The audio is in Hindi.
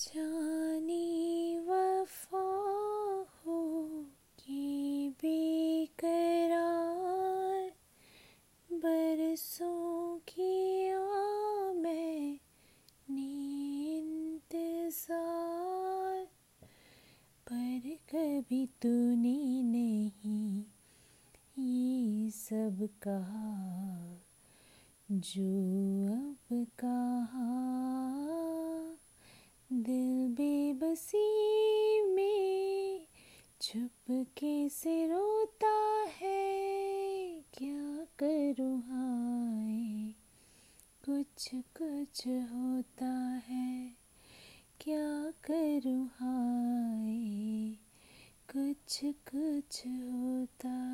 जानी वफा हो कि बेकरार, बरसों किया मैंने इंतज़ार पर कभी तूने नहीं ये सब कहा, जो अब कहा छुपके से रोता है, क्या करूँ हाय? कुछ कुछ होता है, क्या करूँ हाय? कुछ कुछ होता